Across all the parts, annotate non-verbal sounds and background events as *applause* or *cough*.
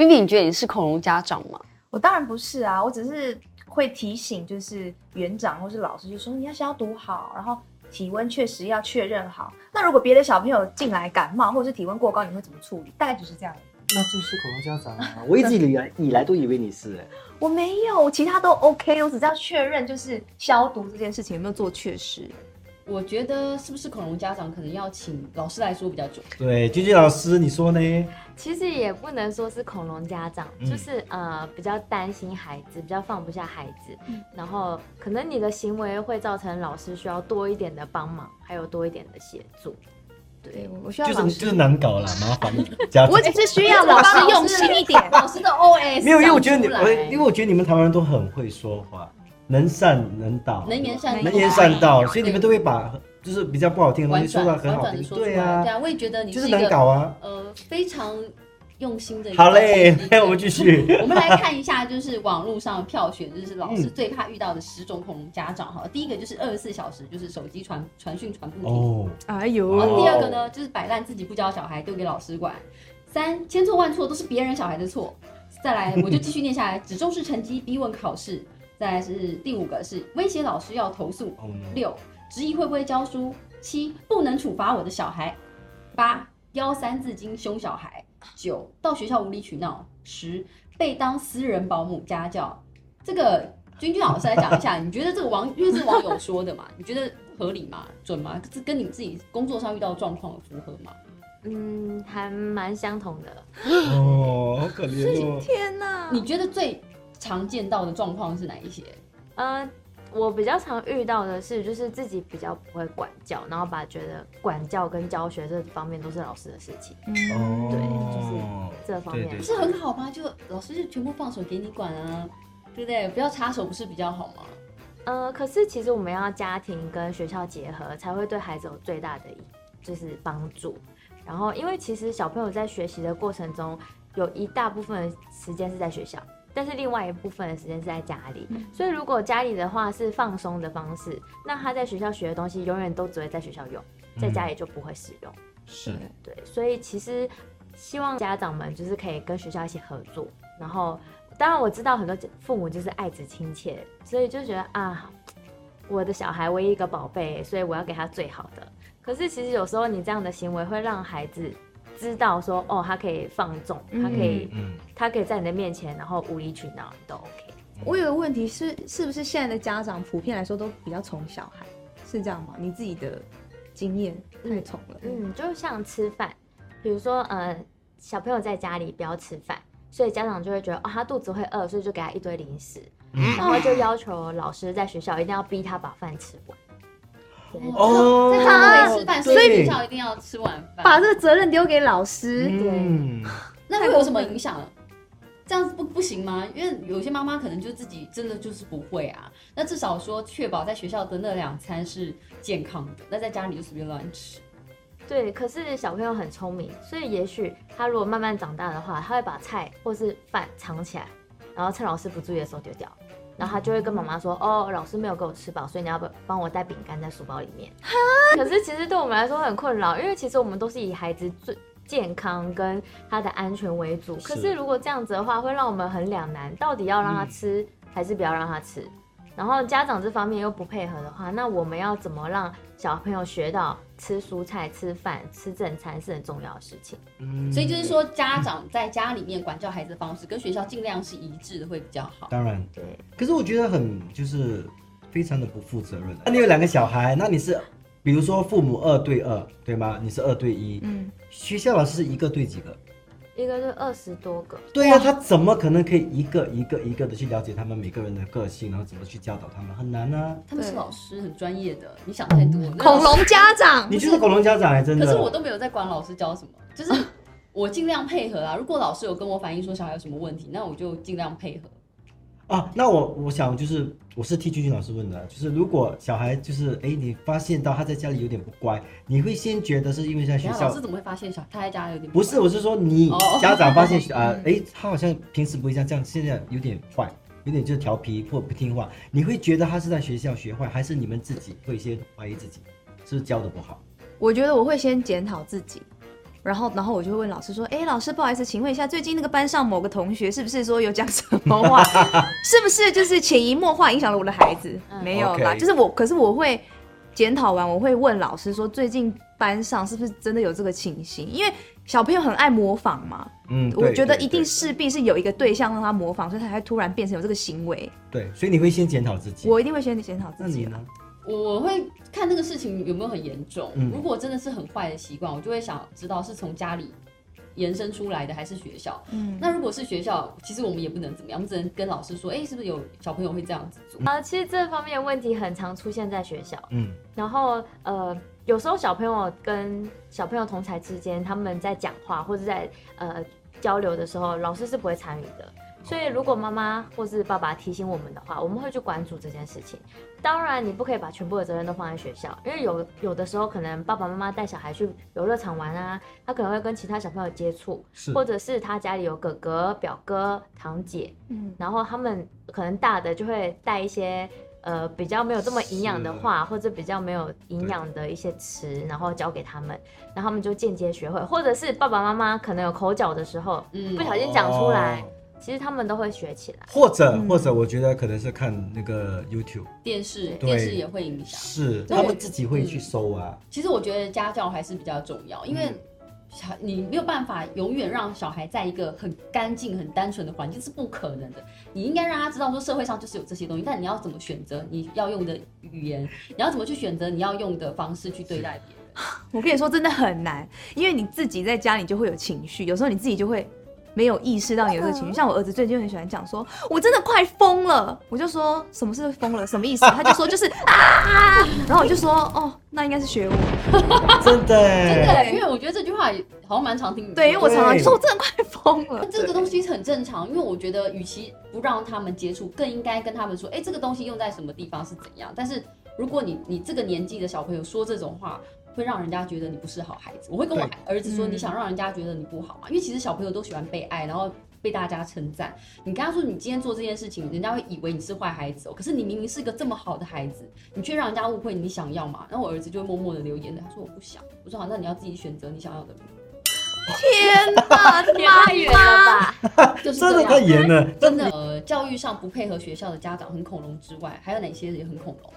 Vivi，你觉得你是恐龙家长吗？我当然不是啊，我只是会提醒，就是园长或是老师，就说你要消毒好，然后体温确实要确认好。那如果别的小朋友进来感冒或者是体温过高，你会怎么处理？大概只是这样。那就是恐龙家长啊！我一直以来以来都以为你是哎，我没有，其他都 OK，我只是要确认就是消毒这件事情有没有做确实。我觉得是不是恐龙家长可能要请老师来说比较准。对，君君老师，你说呢？其实也不能说是恐龙家长，就是呃比较担心孩子，比较放不下孩子，然后可能你的行为会造成老师需要多一点的帮忙，还有多一点的协助。对，我需要就是就是难搞了，麻烦家长。我只是需要老师用心一点，*laughs* 老师的 OS 没有，因为我觉得你，我因为我觉得你们台湾人都很会说话。能善能导，能言善能言善道，所以你们都会把就是比较不好听的东西说的很好听，对啊，对啊，我也觉得你就是能搞啊，呃，非常用心的。好嘞，那 *laughs* 我们继续，*laughs* 我们来看一下，就是网络上票选，就是老师 *laughs* 最怕遇到的十种恐龙家长哈。第一个就是二十四小时就是手机传传讯传不停，哦，哎呦。第二个呢，就是摆烂自己不教小孩，丢给老师管。三千错万错都是别人小孩的错。再来，我就继续念下来，只重视成绩，逼问考试。再来是第五个是威胁老师要投诉，六质疑会不会教书，七不能处罚我的小孩，八幺三字经凶小孩，九到学校无理取闹，十被当私人保姆家教。这个君君老师来讲一下，你觉得这个网因为是网友说的嘛，你觉得合理吗？准吗？这跟你自己工作上遇到的状况符合吗？嗯，还蛮相同的。哦，好可怜哦！天哪，你觉得最？常见到的状况是哪一些？呃，我比较常遇到的是，就是自己比较不会管教，然后把觉得管教跟教学这方面都是老师的事情。嗯，对，就是这方面不是很好吗？就老师就全部放手给你管啊，对不对？不要插手，不是比较好吗？呃，可是其实我们要家庭跟学校结合，才会对孩子有最大的就是帮助。然后，因为其实小朋友在学习的过程中，有一大部分时间是在学校。但是另外一部分的时间是在家里，所以如果家里的话是放松的方式，那他在学校学的东西永远都只会在学校用，在家里就不会使用。是，对，所以其实希望家长们就是可以跟学校一起合作。然后，当然我知道很多父母就是爱子亲切，所以就觉得啊，我的小孩唯一一个宝贝，所以我要给他最好的。可是其实有时候你这样的行为会让孩子。知道说哦，他可以放纵，他可以，他可以在你的面前，然后无理取闹都 OK。我有个问题是，是不是现在的家长普遍来说都比较宠小孩，是这样吗？你自己的经验太宠了。嗯，就像吃饭，比如说呃，小朋友在家里不要吃饭，所以家长就会觉得哦，他肚子会饿，所以就给他一堆零食，然后就要求老师在学校一定要逼他把饭吃完。哦，在家没吃饭，所以学校一定要吃晚饭，把这个责任丢给老师。对，那会有什么影响？这样子不不行吗？因为有些妈妈可能就自己真的就是不会啊。那至少说确保在学校的那两餐是健康的，那在家里就随便乱吃。对，可是小朋友很聪明，所以也许他如果慢慢长大的话，他会把菜或是饭藏起来，然后趁老师不注意的时候丢掉。然后他就会跟妈妈说：“哦，老师没有给我吃饱，所以你要不帮我带饼干在书包里面。”可是其实对我们来说很困扰，因为其实我们都是以孩子最健康跟他的安全为主。可是如果这样子的话，会让我们很两难，到底要让他吃还是不要让他吃？然后家长这方面又不配合的话，那我们要怎么让小朋友学到吃蔬菜、吃饭、吃正餐是很重要的事情？嗯，所以就是说，家长在家里面管教孩子的方式跟学校尽量是一致的，会比较好。当然，对。可是我觉得很就是非常的不负责任。那你有两个小孩，那你是比如说父母二对二，对吗？你是二对一，嗯，学校老师是一个对几个？一个是二十多个，对呀，他怎么可能可以一个一个一个的去了解他们每个人的个性，然后怎么去教导他们？很难啊。他们是老师，很专业的。你想太多。恐龙家长，你就是恐龙家长哎，真的。可是我都没有在管老师教什么，就是 *laughs* 我尽量配合啊。如果老师有跟我反映说小孩有什么问题，那我就尽量配合。啊，那我我想就是，我是替君君老师问的，就是如果小孩就是哎，你发现到他在家里有点不乖，你会先觉得是因为在学校，老师怎么会发现小他在家有点不是？我是说你家长发现 *laughs* 啊，哎，他好像平时不会这样，这样现在有点坏，有点就是调皮或不听话，你会觉得他是在学校学坏，还是你们自己会先怀疑自己是不是教的不好？我觉得我会先检讨自己。然后，然后我就会问老师说：“哎，老师，不好意思，请问一下，最近那个班上某个同学是不是说有讲什么话？*laughs* 是不是就是潜移默化影响了我的孩子？没有啦，就是我，可是我会检讨完，我会问老师说，最近班上是不是真的有这个情形？因为小朋友很爱模仿嘛，嗯，我觉得一定势必是有一个对象让他模仿，所以他才突然变成有这个行为。对，所以你会先检讨自己，我一定会先检讨自己。那你呢？我会看那个事情有没有很严重。如果真的是很坏的习惯，我就会想知道是从家里延伸出来的还是学校。嗯，那如果是学校，其实我们也不能怎么样，我们只能跟老师说，哎，是不是有小朋友会这样子做？啊，其实这方面的问题很常出现在学校。嗯，然后呃，有时候小朋友跟小朋友同才之间，他们在讲话或者在呃交流的时候，老师是不会参与的。所以，如果妈妈或是爸爸提醒我们的话，我们会去关注这件事情。当然，你不可以把全部的责任都放在学校，因为有有的时候可能爸爸妈妈带小孩去游乐场玩啊，他可能会跟其他小朋友接触，或者是他家里有哥哥、表哥、堂姐，嗯，然后他们可能大的就会带一些呃比较没有这么营养的话，或者比较没有营养的一些词，然后教给他们，然后他们就间接学会，或者是爸爸妈妈可能有口角的时候，嗯，不小心讲出来。其实他们都会学起来，或者或者，我觉得可能是看那个 YouTube 电视，电视也会影响，是他们自己会去搜啊。其实我觉得家教还是比较重要，因为小你没有办法永远让小孩在一个很干净、很单纯的环境是不可能的。你应该让他知道说社会上就是有这些东西，但你要怎么选择你要用的语言，你要怎么去选择你要用的方式去对待别人。*laughs* 我跟你说，真的很难，因为你自己在家里就会有情绪，有时候你自己就会。没有意识到你有这个情绪，像我儿子最近很喜欢讲说，我真的快疯了。我就说什么是疯了，什么意思？他就说就是啊，然后我就说哦，那应该是学我，*laughs* 真的，真的，因为我觉得这句话好像蛮常听。对，因为我常常说我真的快疯了。这个东西很正常，因为我觉得与其不让他们接触，更应该跟他们说，哎，这个东西用在什么地方是怎样。但是如果你你这个年纪的小朋友说这种话。会让人家觉得你不是好孩子。我会跟我儿子说，你想让人家觉得你不好嘛？因为其实小朋友都喜欢被爱，然后被大家称赞。你跟他说你今天做这件事情，人家会以为你是坏孩子哦。可是你明明是个这么好的孩子，你却让人家误会你想要嘛？然后我儿子就会默默的留言的，他说我不想。我说好，那你要自己选择你想要的。天哪，太远了吧？就是真的太严了，真的。呃，教育上不配合学校的家长很恐龙之外，还有哪些也很恐龙？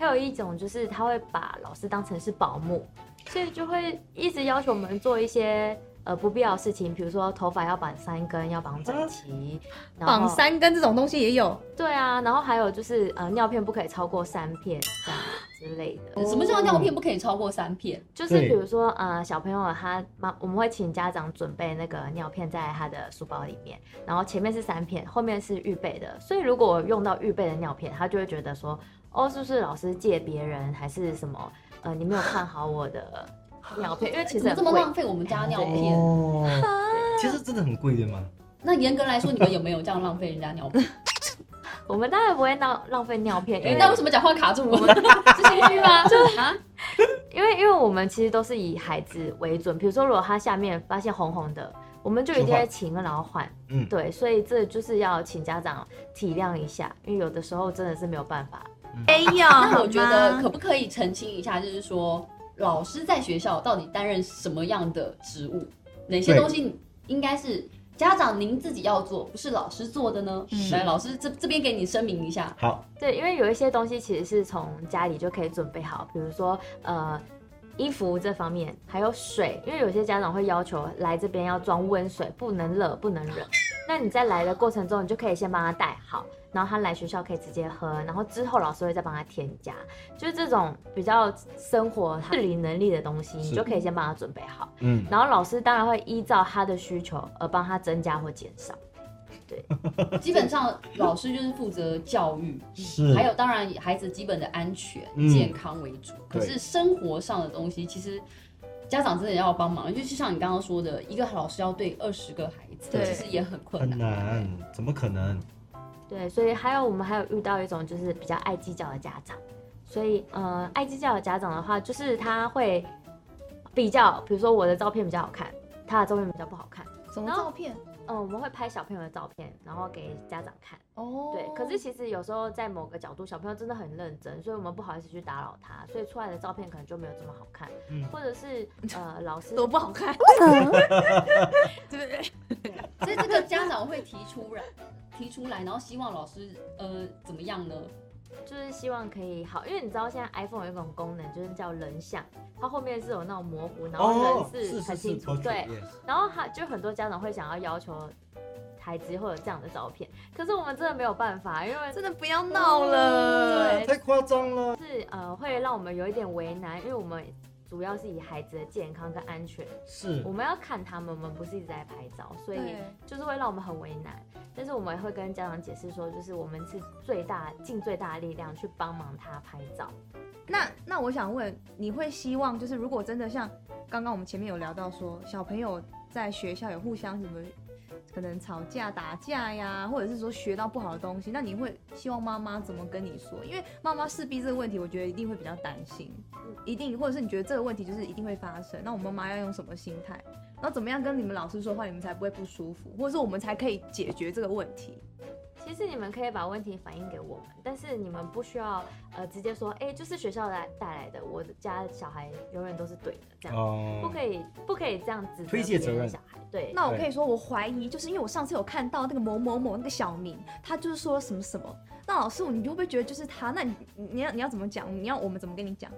还有一种就是他会把老师当成是保姆，所以就会一直要求我们做一些呃不必要的事情，比如说头发要绑三根，要绑整齐，绑三根这种东西也有。对啊，然后还有就是呃尿片不可以超过三片这样之类的。什么叫尿片不可以超过三片？就是比如说呃小朋友他妈我们会请家长准备那个尿片在他的书包里面，然后前面是三片，后面是预备的，所以如果用到预备的尿片，他就会觉得说。哦，是不是老师借别人还是什么？呃，你没有看好我的尿片，因为其实这么浪费我们家尿片，其实真的很贵的嘛。那严格来说，你们有没有这样浪费人家尿片？*laughs* 我们当然不会浪浪费尿片。那为什么讲话卡住？*laughs* 我们是心虚吗？就啊？因为因为我们其实都是以孩子为准。比如说，如果他下面发现红红的，我们就一定会请然后换。嗯，对，所以这就是要请家长体谅一下，因为有的时候真的是没有办法。哎呀，*laughs* 那我觉得可不可以澄清一下，就是说老师在学校到底担任什么样的职务？哪些东西应该是家长您自己要做，不是老师做的呢？来，老师这这边给你声明一下。好，对，因为有一些东西其实是从家里就可以准备好，比如说呃衣服这方面，还有水，因为有些家长会要求来这边要装温水，不能热，不能冷。那你在来的过程中，你就可以先帮他带好。然后他来学校可以直接喝，然后之后老师会再帮他添加，就是这种比较生活自理能力的东西，你就可以先帮他准备好。嗯，然后老师当然会依照他的需求而帮他增加或减少。对，*laughs* 基本上老师就是负责教育，是，还有当然孩子基本的安全健康为主。可是生活上的东西，其实家长真的要帮忙，就像你刚刚说的，一个老师要对二十个孩子，其实也很困难。很难，怎么可能？对，所以还有我们还有遇到一种就是比较爱计较的家长，所以呃爱计较的家长的话，就是他会比较，比如说我的照片比较好看，他的照片比较不好看。什么照片？嗯，我们会拍小朋友的照片，然后给家长看。哦，对。可是其实有时候在某个角度，小朋友真的很认真，所以我们不好意思去打扰他，所以出来的照片可能就没有这么好看。嗯。或者是呃，老师 *laughs* 都不好看。*laughs* *laughs* 对。所以这个家长会提出来，提出来，然后希望老师呃怎么样呢？就是希望可以好，因为你知道现在 iPhone 有一种功能，就是叫人像，它后面是有那种模糊，然后人是很清楚，对。然后他就很多家长会想要要求孩子会有这样的照片，可是我们真的没有办法，因为真的不要闹了，对，太夸张了，是呃会让我们有一点为难，因为我们。主要是以孩子的健康跟安全，是我们要看他们，我们不是一直在拍照，所以就是会让我们很为难。但是我们会跟家长解释说，就是我们是最大尽最大的力量去帮忙他拍照。那那我想问，你会希望就是如果真的像刚刚我们前面有聊到说，小朋友在学校有互相什么？可能吵架打架呀，或者是说学到不好的东西，那你会希望妈妈怎么跟你说？因为妈妈势必这个问题，我觉得一定会比较担心，一定，或者是你觉得这个问题就是一定会发生，那我妈妈要用什么心态，然后怎么样跟你们老师说话，你们才不会不舒服，或者是我们才可以解决这个问题？其实你们可以把问题反映给我们，但是你们不需要呃直接说，哎，就是学校来带来的，我的家小孩永远都是对的，这样不可以，不可以这样子推卸责任。小孩对，那我可以说，我怀疑，就是因为我上次有看到那个某某某那个小明，他就是说什么什么，那老师，你会不会觉得就是他？那你你要你要怎么讲？你要我们怎么跟你讲？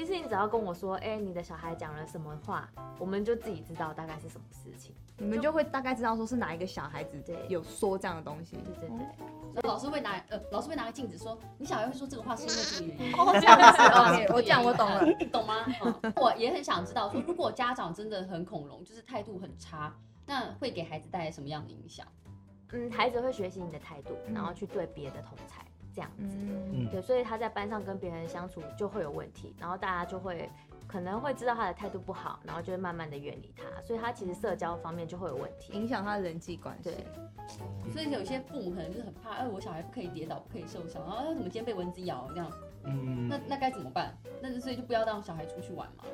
其实你只要跟我说，哎，你的小孩讲了什么话，我们就自己知道大概是什么事情，你们就会大概知道说是哪一个小孩子有说这样的东西。对对对，老师会拿呃，老师会拿个镜子说，你小孩会说这个话是因为这个原因。*laughs* 哦，*laughs* 这样子，我这样我懂了，懂吗？我也很想知道，说如果家长真的很恐龙，就是态度很差，那会给孩子带来什么样的影响？嗯，孩子会学习你的态度，然后去对别的同才。这样子，嗯，对，所以他在班上跟别人相处就会有问题，然后大家就会可能会知道他的态度不好，然后就会慢慢的远离他，所以他其实社交方面就会有问题，影响他的人际关系。对，所以有些父母可能就是很怕，哎，我小孩不可以跌倒，不可以受伤，然后怎么今天被蚊子咬这样，嗯，那那该怎么办？那所以就不要让小孩出去玩嘛，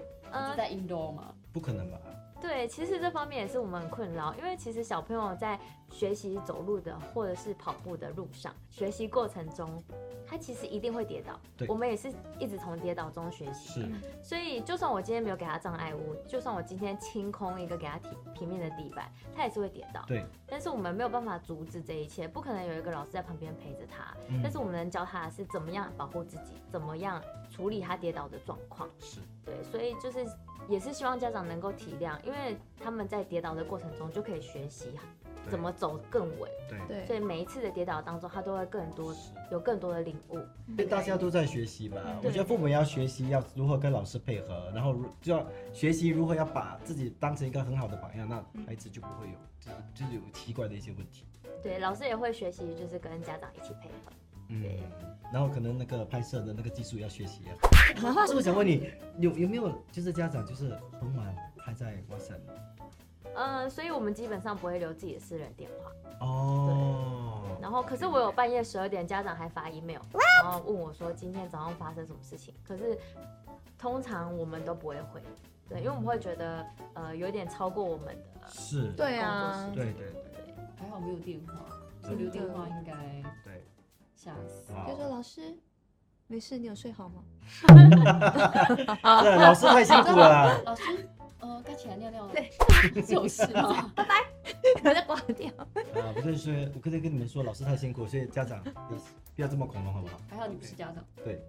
就在 indoor 嘛？不可能吧？对，其实这方面也是我们很困扰，因为其实小朋友在学习走路的或者是跑步的路上，学习过程中，他其实一定会跌倒。我们也是一直从跌倒中学习。是。所以，就算我今天没有给他障碍物，就算我今天清空一个给他平平面的地板，他也是会跌倒。对。但是我们没有办法阻止这一切，不可能有一个老师在旁边陪着他。嗯。但是我们能教他的是怎么样保护自己，怎么样处理他跌倒的状况。是。对，所以就是。也是希望家长能够体谅，因为他们在跌倒的过程中就可以学习怎么走更稳。对，所以每一次的跌倒当中，他都会更多有更多的领悟。大家都在学习嘛，我觉得父母要学习要如何跟老师配合，然后就要学习如何要把自己当成一个很好的榜样，那孩子就不会有就是就是有奇怪的一些问题。对，老师也会学习，就是跟家长一起配合。嗯，然后可能那个拍摄的那个技术要学习啊。*laughs* 是不是想问你有有没有就是家长就是很晚还在哇塞？嗯，所以我们基本上不会留自己的私人电话。哦。然后可是我有半夜十二点家长还发 email，然后问我说今天早上发生什么事情？可是通常我们都不会回，对，因为我们会觉得呃有点超过我们的。是。对啊。对对对。还好没有电话，就留电话应该。对。吓死！就说老师，没事，你有睡好吗？对，老师太辛苦了。老师，呃，该起来尿尿了。对，就是嘛。拜拜，我再挂掉。啊，不是说，我刚才跟你们说，老师太辛苦，所以家长不要这么恐龙，好不好？还好你不是家长。对。